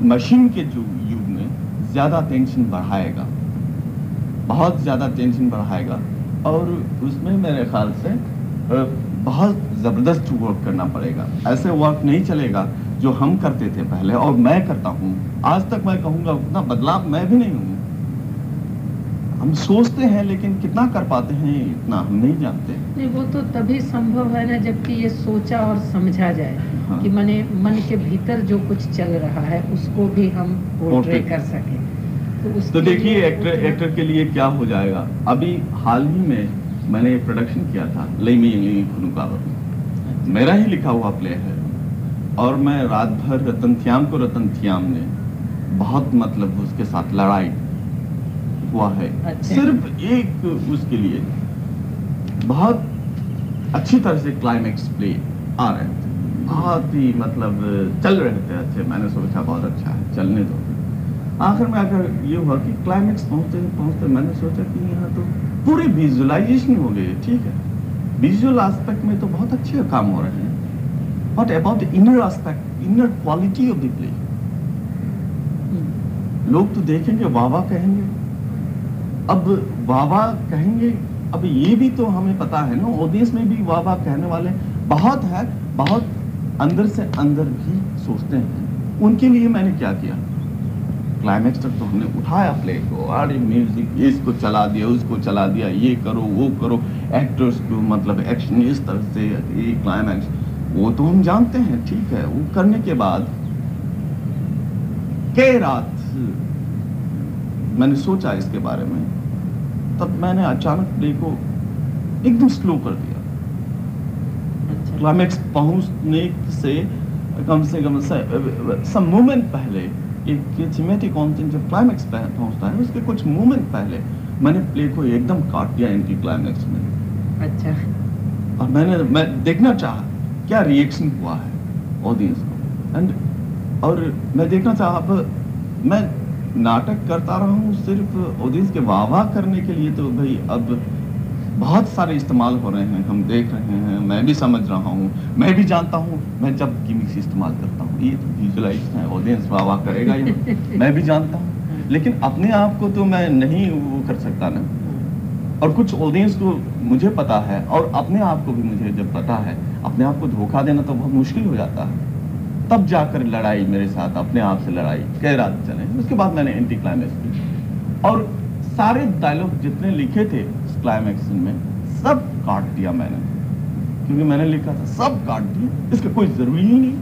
मशीन के जो युग में ज़्यादा टेंशन बढ़ाएगा। बहुत ज़्यादा टेंशन बढ़ाएगा। और उसमें मेरे ख्याल से बहुत ज़बरदस्त वर्क करना पड़ेगा। ऐसे वर्क नहीं चलेगा। जो हम करते थे पहले और मैं करता हूँ आज तक मैं कहूँगा उतना बदलाव मैं भी नहीं हूँ। हम सोचते हैं लेकिन कितना कर पाते हैं इतना हम नहीं जानते। नहीं वो तो तभी संभव है ना जबकि ये सोचा और समझा जाए हाँ। कि मने मन के भीतर जो कुछ चल रहा है उसको भी हम पोर्ट्रे कर सके। तो तो देखिए एक्टर एक्टर के लिए क्या हो जाएगा? अभी हाल ही में मैंने प्रोडक्शन किया था लई में खुनुकावर मेरा ही लिखा हुआ प्ले है। और मैं रात भर रतन थ्याम को रतन थ्याम ने बहुत मतलब उसके साथ लड़ाई हुआ है। अच्छा। सिर्फ़ एक उसके लिए बहुत अच्छी तरह से क्लाइमेक्स प्ले आ रहे थे। बहुत ही मतलब चल रहे थे अच्छे। मैंने सोचा बहुत अच्छा है चलने दो। आखिर में आकर ये हुआ कि क्लाइमेक्स पहुँचते पहुँचते मैंने सोचा कि यहाँ तो पूरी विजुअलाइजेशन हो गई ठीक है। विजुअल एस्पेक्ट में तो बहुत अच्छे काम हो रहे हैं। But about the inner aspect inner quality of the play हम्म, लोग तो देखेंगे वाह कहेंगे। अब वाह कहेंगे अब ये भी तो हमें पता है ना ऑडियंस में भी वाह कहने वाले बहुत है बहुत अंदर से अंदर भी सोचते हैं। उनके लिए मैंने क्या किया? क्लाइमेक्स तक तो हमने उठाया प्ले को अरे म्यूज़िक इसको चला दिया उसको चला दिया ये करो वो करो। एक्टर्स को मतलब एक्शन इस तरह से ये क्लाइमैक्स वो तो हम जानते हैं ठीक है वो करने के बाद के रात मैंने सोचा इसके बारे में तब मैंने अचानक प्ले को एकदम स्लो कर दिया। अच्छा। क्लाइमेक्स पहुँचने से कम से कम सम मोमेंट पहले एक थीमेटिक कंटेंट जब क्लाइमेक्स पहुँचता है उसके कुछ मोमेंट पहले मैंने प्ले को एकदम काट दिया इनकी क्लाइमेक्स में। अच्छा। और मैंने मैं देखना चाहा क्या रिएक्शन हुआ है ऑडियंस को? एंड और मैं देखना चाहा मैं नाटक करता रहा हूँ सिर्फ़ ऑडियंस के वाह वाह करने के लिए तो भाई अब बहुत सारे इस्तेमाल हो रहे हैं, हम देख रहे हैं, मैं भी समझ रहा हूँ, मैं भी जानता हूँ, मैं जब गिमिक्स इस्तेमाल करता हूँ, ये तो विजुलाइज है ऑडियंस वाह वाह करेगा मैं भी जानता हूँ, लेकिन अपने आप को तो मैं नहीं वो कर सकता ना। और कुछ ऑडियंस को मुझे पता है और अपने आप को भी मुझे जब पता है, अपने आप को धोखा देना तो बहुत मुश्किल हो जाता है। तब जाकर लड़ाई मेरे साथ अपने आप से लड़ाई कई रात चले। उसके बाद मैंने एंटी क्लाइमैक्स और सारे डायलॉग जितने लिखे थे क्लाइमैक्स में, सब काट दिया मैंने। क्योंकि मैंने लिखा था, सब काट दिया। इसका कोई ज़रूरी ही नहीं।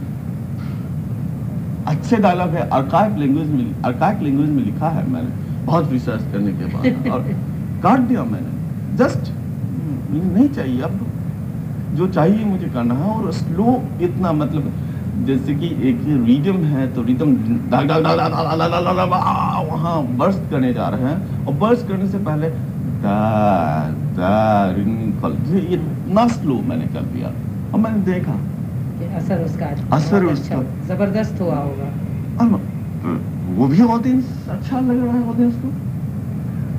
अच्छे डायलॉग है अर्काइव लैंग्वेज में अर्काइव लैंग्वेज में लिखा है मैंने। बहुत रिसर्च करने के बाद। और काट दिया मैंने जस्ट नहीं चाहिए अब जो चाहिए मुझे करना है और स्लो इतना मतलब जैसे कि एक रिदम है तो रिदम वहाँ बर्स्ट करने जा रहे हैं और बर्स्ट करने से पहले ये इतना स्लो मैंने कर दिया और मैंने देखा असर उसका असर उसका- अच्छा, ज़बरदस्त हुआ होगा वो भी ऑडियंस अच्छा लग रहा है ऑडियंस को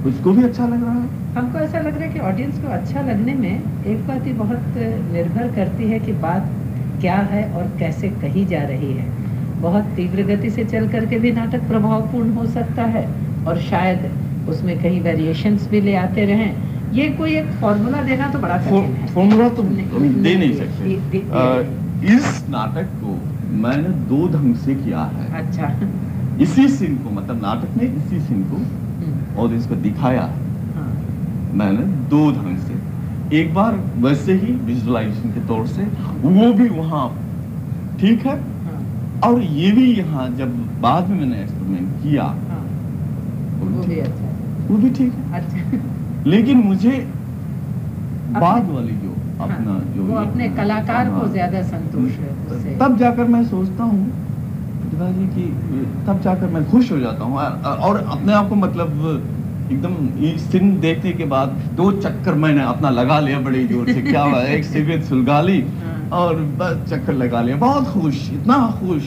उसको भी अच्छा लग रहा है? हमको ऐसा लग रहा है कि ऑडियंस को अच्छा लगने में एक बात ही बहुत निर्भर करती है कि बात क्या है और कैसे कही जा रही है। बहुत तीव्र गति से चल करके भी नाटक प्रभावपूर्ण हो सकता है और शायद उसमें कहीं वेरिएशंस भी ले आते रहें। ये कोई एक फॉर्मूला देना तो बड़ा कठिन है। फॉर्मूला तो नहीं, दे नहीं सकते। दे- दे- इस नाटक को मैंने दो ढंग से किया है। अच्छा। इसी सीन को मतलब नाटक में इसी सीन को हम्म, ऑडियंस को दिखाया। हाँ, मैंने दो ढंग से। एक बार वैसे ही विजुअलाइजेशन के तौर से वो भी वहाँ ठीक है? हाँ, और ये भी यहाँ जब बाद में मैंने एक्सपेरिमेंट किया हाँ, वो वो भी है। अच्छा वो भी ठीक है। अच्छा। लेकिन मुझे बाद वाली जो अपना जो वो अपने कलाकार को। ज़्यादा संतोष है तब जाकर मैं सोचता हूँ जी की तब जाकर मैं खुश हो जाता हूँ। और- अपने आप को मतलब एकदम सीन देखने के बाद दो चक्कर मैंने अपना लगा लिया बड़े ज़ोर से। क्या हुआ? एक [LAUGHS] सिगरेट सुलगा ली हाँ। और बस चक्कर लगा लिया। बहुत खुश इतना खुश।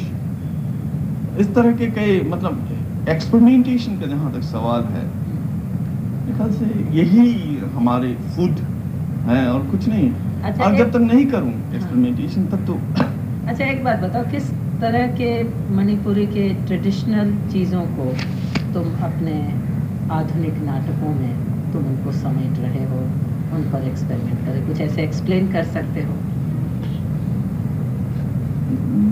इस तरह के कई मतलब एक्सपेरिमेंटेशन का जहाँ तक सवाल है ख्याल से यही हमारे फ़ूड है और कुछ नहीं। अच्छा, और जब तक नहीं करूँ एक्सपेरिमेंटेशन तब तो अच्छा एक बात बताओ किस तरह के मणिपुरी के ट्रेडिशनल चीज़ों को तुम अपने आधुनिक नाटकों में तुम उनको समेट रहे हो उन पर एक्सपेरिमेंट करे कुछ ऐसे एक्सप्लेन कर सकते हो?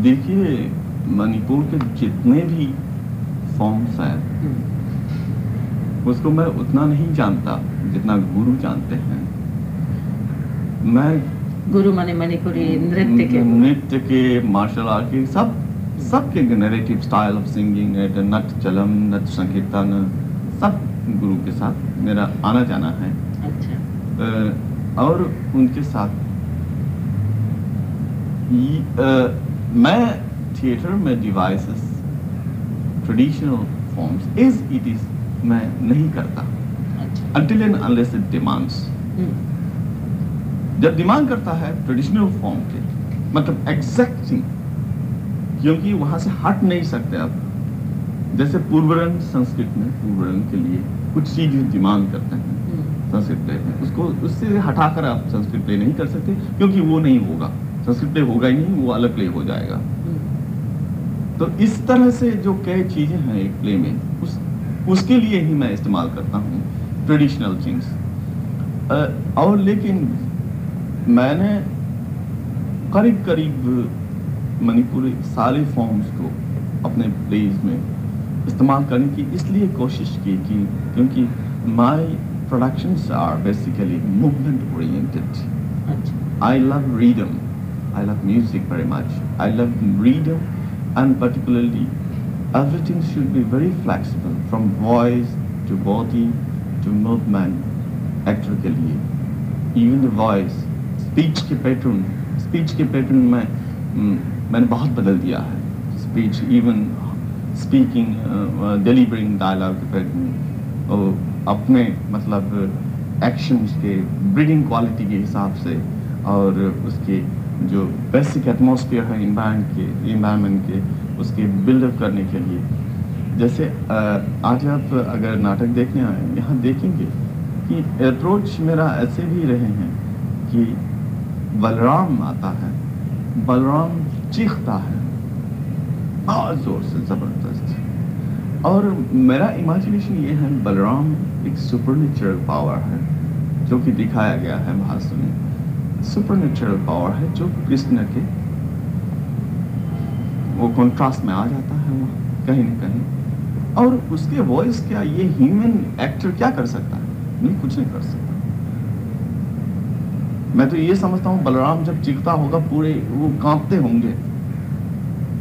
देखिए मणिपुर के जितने भी फॉर्म्स हैं हम्म, उसको मैं उतना नहीं जानता जितना गुरु जानते हैं। मैं गुरु माने मणिपुरी नृत्य के। नृत्य के मार्शल आर्ट के सब सबके नरेटिव स्टाइल ऑफ़ सिंगिंग नट चलम नट संकीर्तन सब गुरु के साथ मेरा आना जाना है। अच्छा। और उनके साथ ये, मैं थिएटर में devices traditional forms is it is मैं नहीं करता। अच्छा। Until and unless it demands हम्म, जब डिमांड करता है ट्रेडिशनल फॉर्म के मतलब एग्जैक्ट थिंग क्योंकि वहाँ से हट नहीं सकते आप। जैसे पूर्वरंग संस्कृत में पूर्वरंग के लिए कुछ चीज़ डिमांड करते हैं हम्म, संस्कृत प्ले में। उसको उससे हटाकर आप संस्कृत प्ले नहीं कर सकते क्योंकि वो नहीं होगा। संस्कृत प्ले होगा ही नहीं वो अलग प्ले हो जाएगा। हम्म, तो इस तरह से जो कई चीज़ें हैं एक प्ले में उस उसके लिए ही मैं इस्तेमाल करता हूँ ट्रेडिशनल थिंग्स और लेकिन मैंने करीब करीब मणिपुरी सारे फॉर्म्स को अपने प्लेज में इस्तेमाल करने की इसलिए कोशिश की कि क्योंकि my productions are basically movement oriented I love rhythm I love music very much I love rhythm and particularly everything should be very flexible from voice to body to movement actor के लिए even the voice speech के pattern, speech के pattern में मैंने बहुत बदल दिया है। Speech even speaking delivering dialogue के पैटर्न और अपने मतलब एक्शंस के ब्रीडिंग क्वालिटी के हिसाब से, और उसके जो बेसिक एटमॉस्फेयर है इन्वायरमेंट के इन्वायरमेंट के, उसके बिल्डअप करने के लिए। जैसे आज आप अगर नाटक देखने आए, यहाँ देखेंगे कि अप्रोच मेरा ऐसे भी रहे हैं कि बलराम आता है, बलराम चीखता है, बहुत ज़ोर से, ज़बरदस्त। और मेरा इमेजिनेशन ये है, बलराम एक सुपरनेचुरल पावर है, जो कि दिखाया गया है भाषण में सुपरनेचुरल पावर है, जो कृष्ण के, वो कॉन्ट्रास्ट में आ जाता है वहाँ, कहीं ना कहीं। और उसके वॉइस क्या, ये ह्यूमन एक्टर क्या कर सकता है? नहीं, कुछ नहीं कर सकता। मैं तो ये समझता हूँ बलराम जब चीखता होगा पूरे वो कांपते होंगे।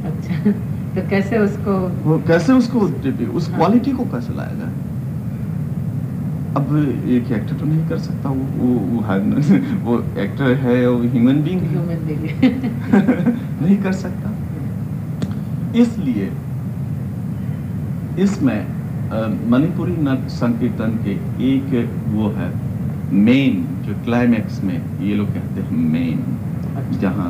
अच्छा तो कैसे उसको वो कैसे उसको उस हाँ। क्वालिटी को कैसे लाया जाए? अब एक एक्टर तो नहीं कर सकता वो वो वो, [LAUGHS] है- वो एक्टर है वो ह्यूमन बीइंग है। ह्यूमन नहीं कर सकता। इसलिए इसमें मणिपुरी नृत्य संकीर्तन के एक वो है। मेन जो क्लाइमैक्स में ये लोग कहते हैं मेन जहाँ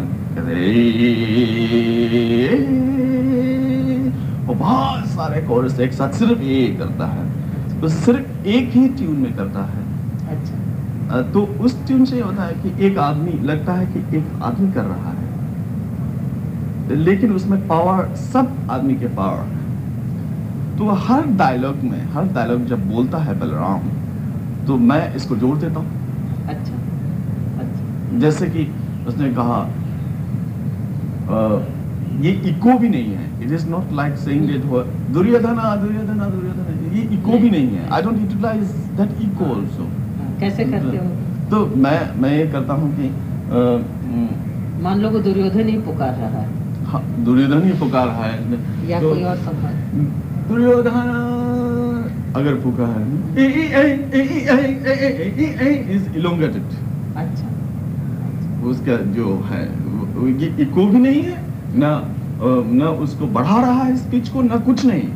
वो बहुत सारे कोरस एक साथ सिर्फ़ ये करता है। तो सिर्फ़ एक ही ट्यून में करता है। अच्छा। तो उस ट्यून से होता है कि एक आदमी लगता है कि एक आदमी कर रहा है। लेकिन उसमें पावर सब आदमी के पावर तो हर डायलॉग में हर डायलॉग जब बोलता है बलराम तो मैं इसको जोड़ देता हूँ। अच्छा अच्छा। जैसे कि उसने कहा अ, ये इको भी नहीं है। It is not like saying it Duryodhana Duryodhana Duryodhana ये इको भी नहीं है। I don't utilise that echo also हाँ, कैसे करते हो? तो मैं मैं ये करता हूँ कि मान लो वो दुर्योधन ही पुकार रहा है। हाँ, दुर्योधन ही पुकार रहा है। या तो कोई और संबंध दुर्योधन अगर फूका है उसका जो है ये इको भी नहीं है ना ना उसको बढ़ा रहा है स्पीच को ना कुछ नहीं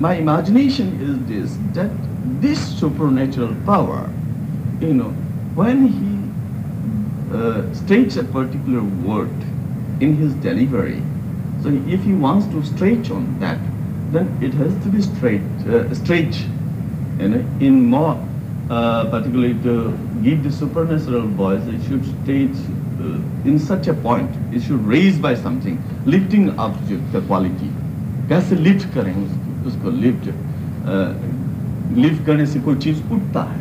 my imagination is this that this supernatural power you know when he stretch a particular word in his delivery so if he wants to stretch on that then it has to be straight uh, stretch you know in more uh, particularly to give the supernatural voice it should stage uh, in such a point it should raise by something lifting up the quality कैसे lift करें उसको उसको lift lift करने से कोई चीज़ उठता है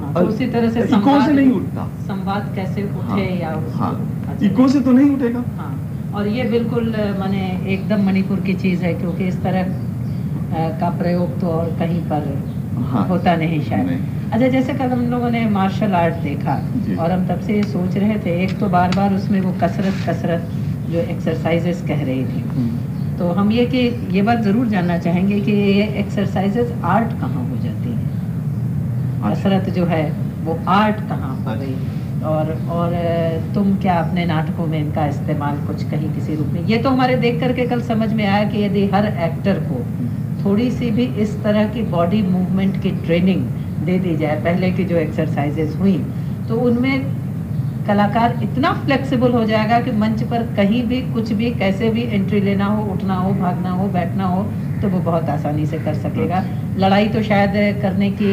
हाँ, तो उसी तरह से इको से नहीं उठता संवाद कैसे उठे हाँ, या हाँ अच्छा। इको से तो नहीं उठेगा हाँ और ये बिल्कुल माने एकदम मणिपुर की चीज़ है क्योंकि इस तरह का प्रयोग तो और कहीं पर हाँ। होता नहीं शायद। अच्छा जैसे कल हम लोगों ने मार्शल आर्ट देखा और हम तब से ये सोच रहे थे एक तो बार बार उसमें वो कसरत कसरत जो एक्सरसाइजेस कह रही थी। तो हम ये कि ये बात ज़रूर जानना चाहेंगे कि ये एक्सरसाइजेस आर्ट कहाँ हो जाती है? अच्छा। कसरत जो है वो आर्ट कहाँ हो। गई? और और तुम क्या अपने नाटकों में इनका इस्तेमाल कुछ कहीं किसी रूप में? ये तो हमारे देख करके कल समझ में आया कि यदि हर एक्टर को थोड़ी सी भी इस तरह की बॉडी मूवमेंट की ट्रेनिंग दे दी जाए पहले की जो एक्सरसाइजेस हुई तो उनमें कलाकार इतना फ्लेक्सिबल हो जाएगा कि मंच पर कहीं भी कुछ भी कैसे भी एंट्री लेना हो उठना हो भागना हो बैठना हो तो वो बहुत आसानी से कर सकेगा। लड़ाई तो शायद करने की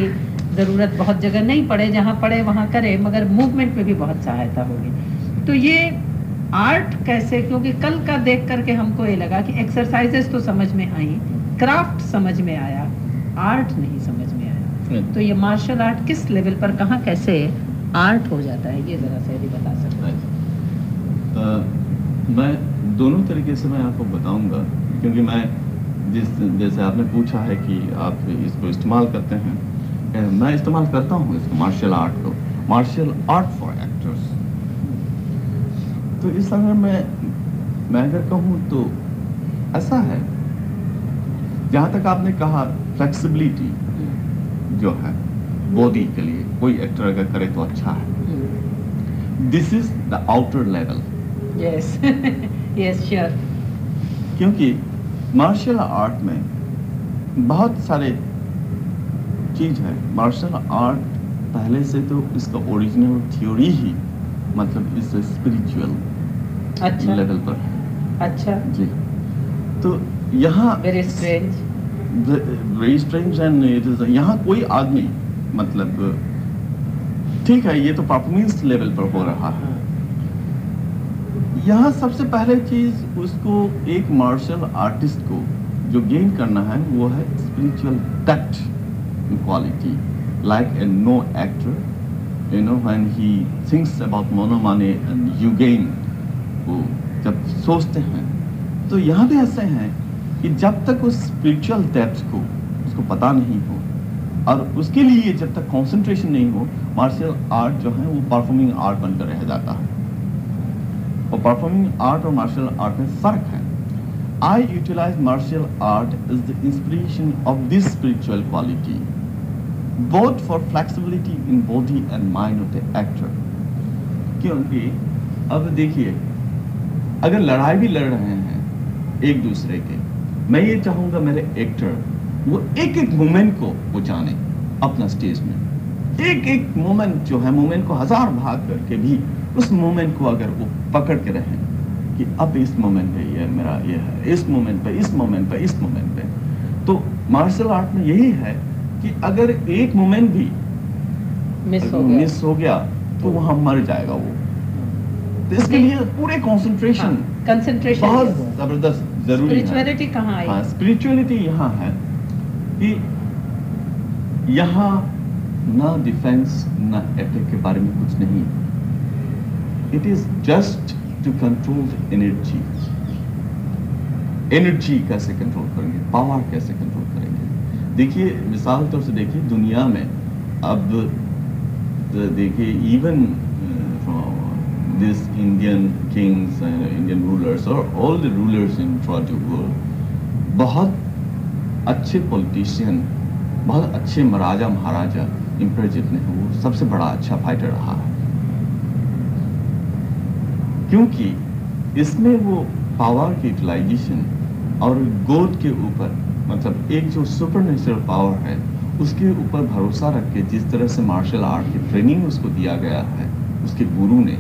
ज़रूरत बहुत जगह नहीं पड़े जहाँ पड़े वहाँ करे मगर मूवमेंट में भी बहुत सहायता होगी। तो ये आर्ट कैसे क्योंकि कल का देख करके हमको ये लगा कि एक्सरसाइजेस तो समझ में आई क्राफ्ट समझ में आया आर्ट नहीं समझ में आया। तो ये मार्शल आर्ट किस लेवल पर कहाँ कैसे आर्ट हो जाता है ये जरा से यदि बता सकते हैं। मैं दोनों तरीके से मैं आपको बताऊँगा क्योंकि मैं जिस जैसे आपने पूछा है कि आप इसको इस्तेमाल करते हैं मैं इस्तेमाल करता हूँ इसको मार्शल आर्ट को। मार्शल आर्ट फॉर एक्टर्स तो इस अगर मैं मैं अगर कहूँ तो ऐसा है। जहाँ तक आपने कहा फ्लेक्सिबिलिटी जो है बॉडी के लिए कोई एक्टर अगर करे तो अच्छा है। This is the outer level yes yes sure क्योंकि मार्शल आर्ट में बहुत सारे चीज़ है। मार्शल आर्ट पहले से तो इसका ओरिजिनल थ्योरी ही मतलब इस स्पिरिचुअल अच्छा। लेवल पर है। अच्छा। जी। तो यहाँ very strange very strange and it is यहाँ कोई आदमी मतलब ठीक है ये तो परफॉर्मेंस लेवल पर हो रहा है। यहाँ सबसे पहले चीज़ उसको एक मार्शल आर्टिस्ट को जो गेन करना है वो है spiritual touch quality like a no actor you know when he thinks about मोनोमाने and you gain वो जब सोचते हैं तो यहाँ भी ऐसे हैं कि जब तक उस स्पिरिचुअल डेप्थ को, उसको पता नहीं हो, और उसके लिए जब तक कंसंट्रेशन नहीं हो मार्शल आर्ट जो है वो परफॉर्मिंग आर्ट बनकर रह जाता है। और परफॉर्मिंग आर्ट और मार्शल आर्ट में फ़र्क है। I utilise martial art is the inspiration of this spiritual quality both for flexibility in body and mind of the actor क्योंकि अब देखिए, अगर लड़ाई भी लड़ रहे हैं एक दूसरे के, मैं ये चाहूँगा मेरे एक्टर वो एक एक मोमेंट को वो जाने अपना स्टेज में। एक एक मोमेंट जो है मोमेंट को हज़ार भाग करके भी, उस मोमेंट को अगर वो पकड़ के रहें कि अब इस मोमेंट पे ये मेरा, ये है, इस मोमेंट पे, इस मोमेंट पे, इस मोमेंट पे तो मार्शल आर्ट में यही है कि अगर एक मोमेंट भी मिस हो गया। मिस हो गया तो वहाँ मर जाएगा वो। तो इसके लिए पूरे कंसंट्रेशन कंसंट्रेशन बहुत ज़बरदस्त ज़रूरी है। स्पिरिचुअलिटी कहाँ आई? हाँ स्पिरिचुअलिटी यहाँ है कि यहाँ ना डिफेंस ना अटैक के बारे में कुछ नहीं it is just to control energy energy कैसे कंट्रोल करेंगे? पावर कैसे कंट्रोल देखिए, मिसाल तौर से देखिए, दुनिया में अब देखिए even this Indian kings and Indian rulers or all the rulers in, throughout world, बहुत अच्छे पॉलिटिशियन बहुत अच्छे महाराजा महाराजा एम्पायर जितने हैं, वो सबसे बड़ा अच्छा फाइटर रहा है। क्योंकि इसमें वो पावर की यूटिलाइजेशन और गोद के ऊपर मतलब एक जो सुपर नेचुरल पावर है उसके ऊपर भरोसा रख के जिस तरह से मार्शल आर्ट की ट्रेनिंग उसको दिया गया है उसके गुरु ने।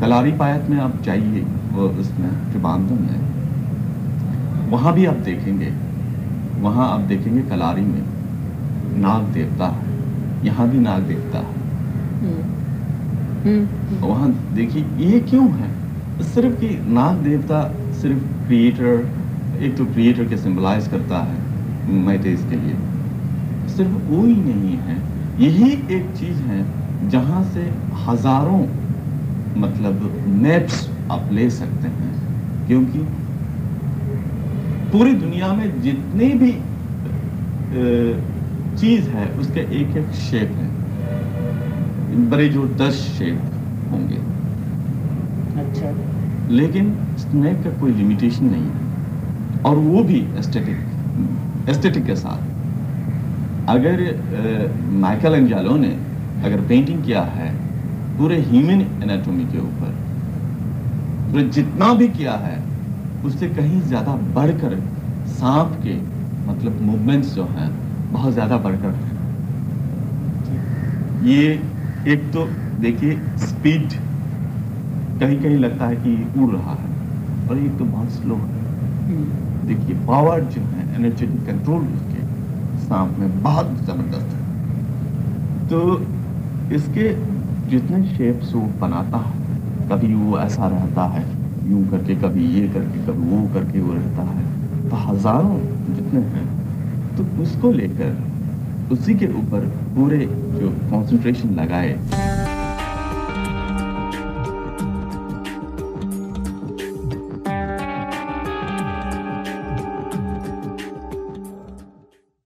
कलारी पायत में आप जाइए वो उसमें त्रिबांधन है। वहाँ भी आप देखेंगे वहाँ आप देखेंगे कलारी में नाग देवता है यहाँ भी नाग देवता है। वहाँ देखिए ये क्यों है? सिर्फ़ कि नाग देवता सिर्फ़ क्रिएटर एक तो क्रिएटर के सिंबलाइज करता है मैथेस के लिए। सिर्फ़ वो ही नहीं है यही एक चीज़ है जहाँ से हज़ारों मतलब मैप्स आप ले सकते हैं क्योंकि पूरी दुनिया में जितनी भी चीज़ है उसके एक एक शेप है। बड़े जो दस शेप होंगे। अच्छा। लेकिन स्नेक का कोई लिमिटेशन नहीं है। और वो भी एस्थेटिक एस्थेटिक के साथ। अगर माइकल एंजालो ने अगर पेंटिंग किया है, पूरे ह्यूमन एनाटॉमी के ऊपर तो जितना भी किया है, उससे कहीं ज़्यादा बढ़कर सांप के मतलब मूवमेंट्स जो हैं, बहुत ज़्यादा बढ़कर हैं। ये एक तो देखिए स्पीड कहीं कहीं लगता है कि उड़ रहा है, और एक तो बहुत स्लो है। देखिए पावर जो है एनर्जेटिक कंट्रोल उसके सांप में बहुत ज़बरदस्त है। तो इसके जितने शेप्स वो बनाता है, कभी वो ऐसा रहता है, यूँ करके कभी ये करके, कभी वो करके वो रहता है तो हज़ारों जितने हैं तो उसको लेकर उसी के ऊपर पूरे जो कंसंट्रेशन लगाए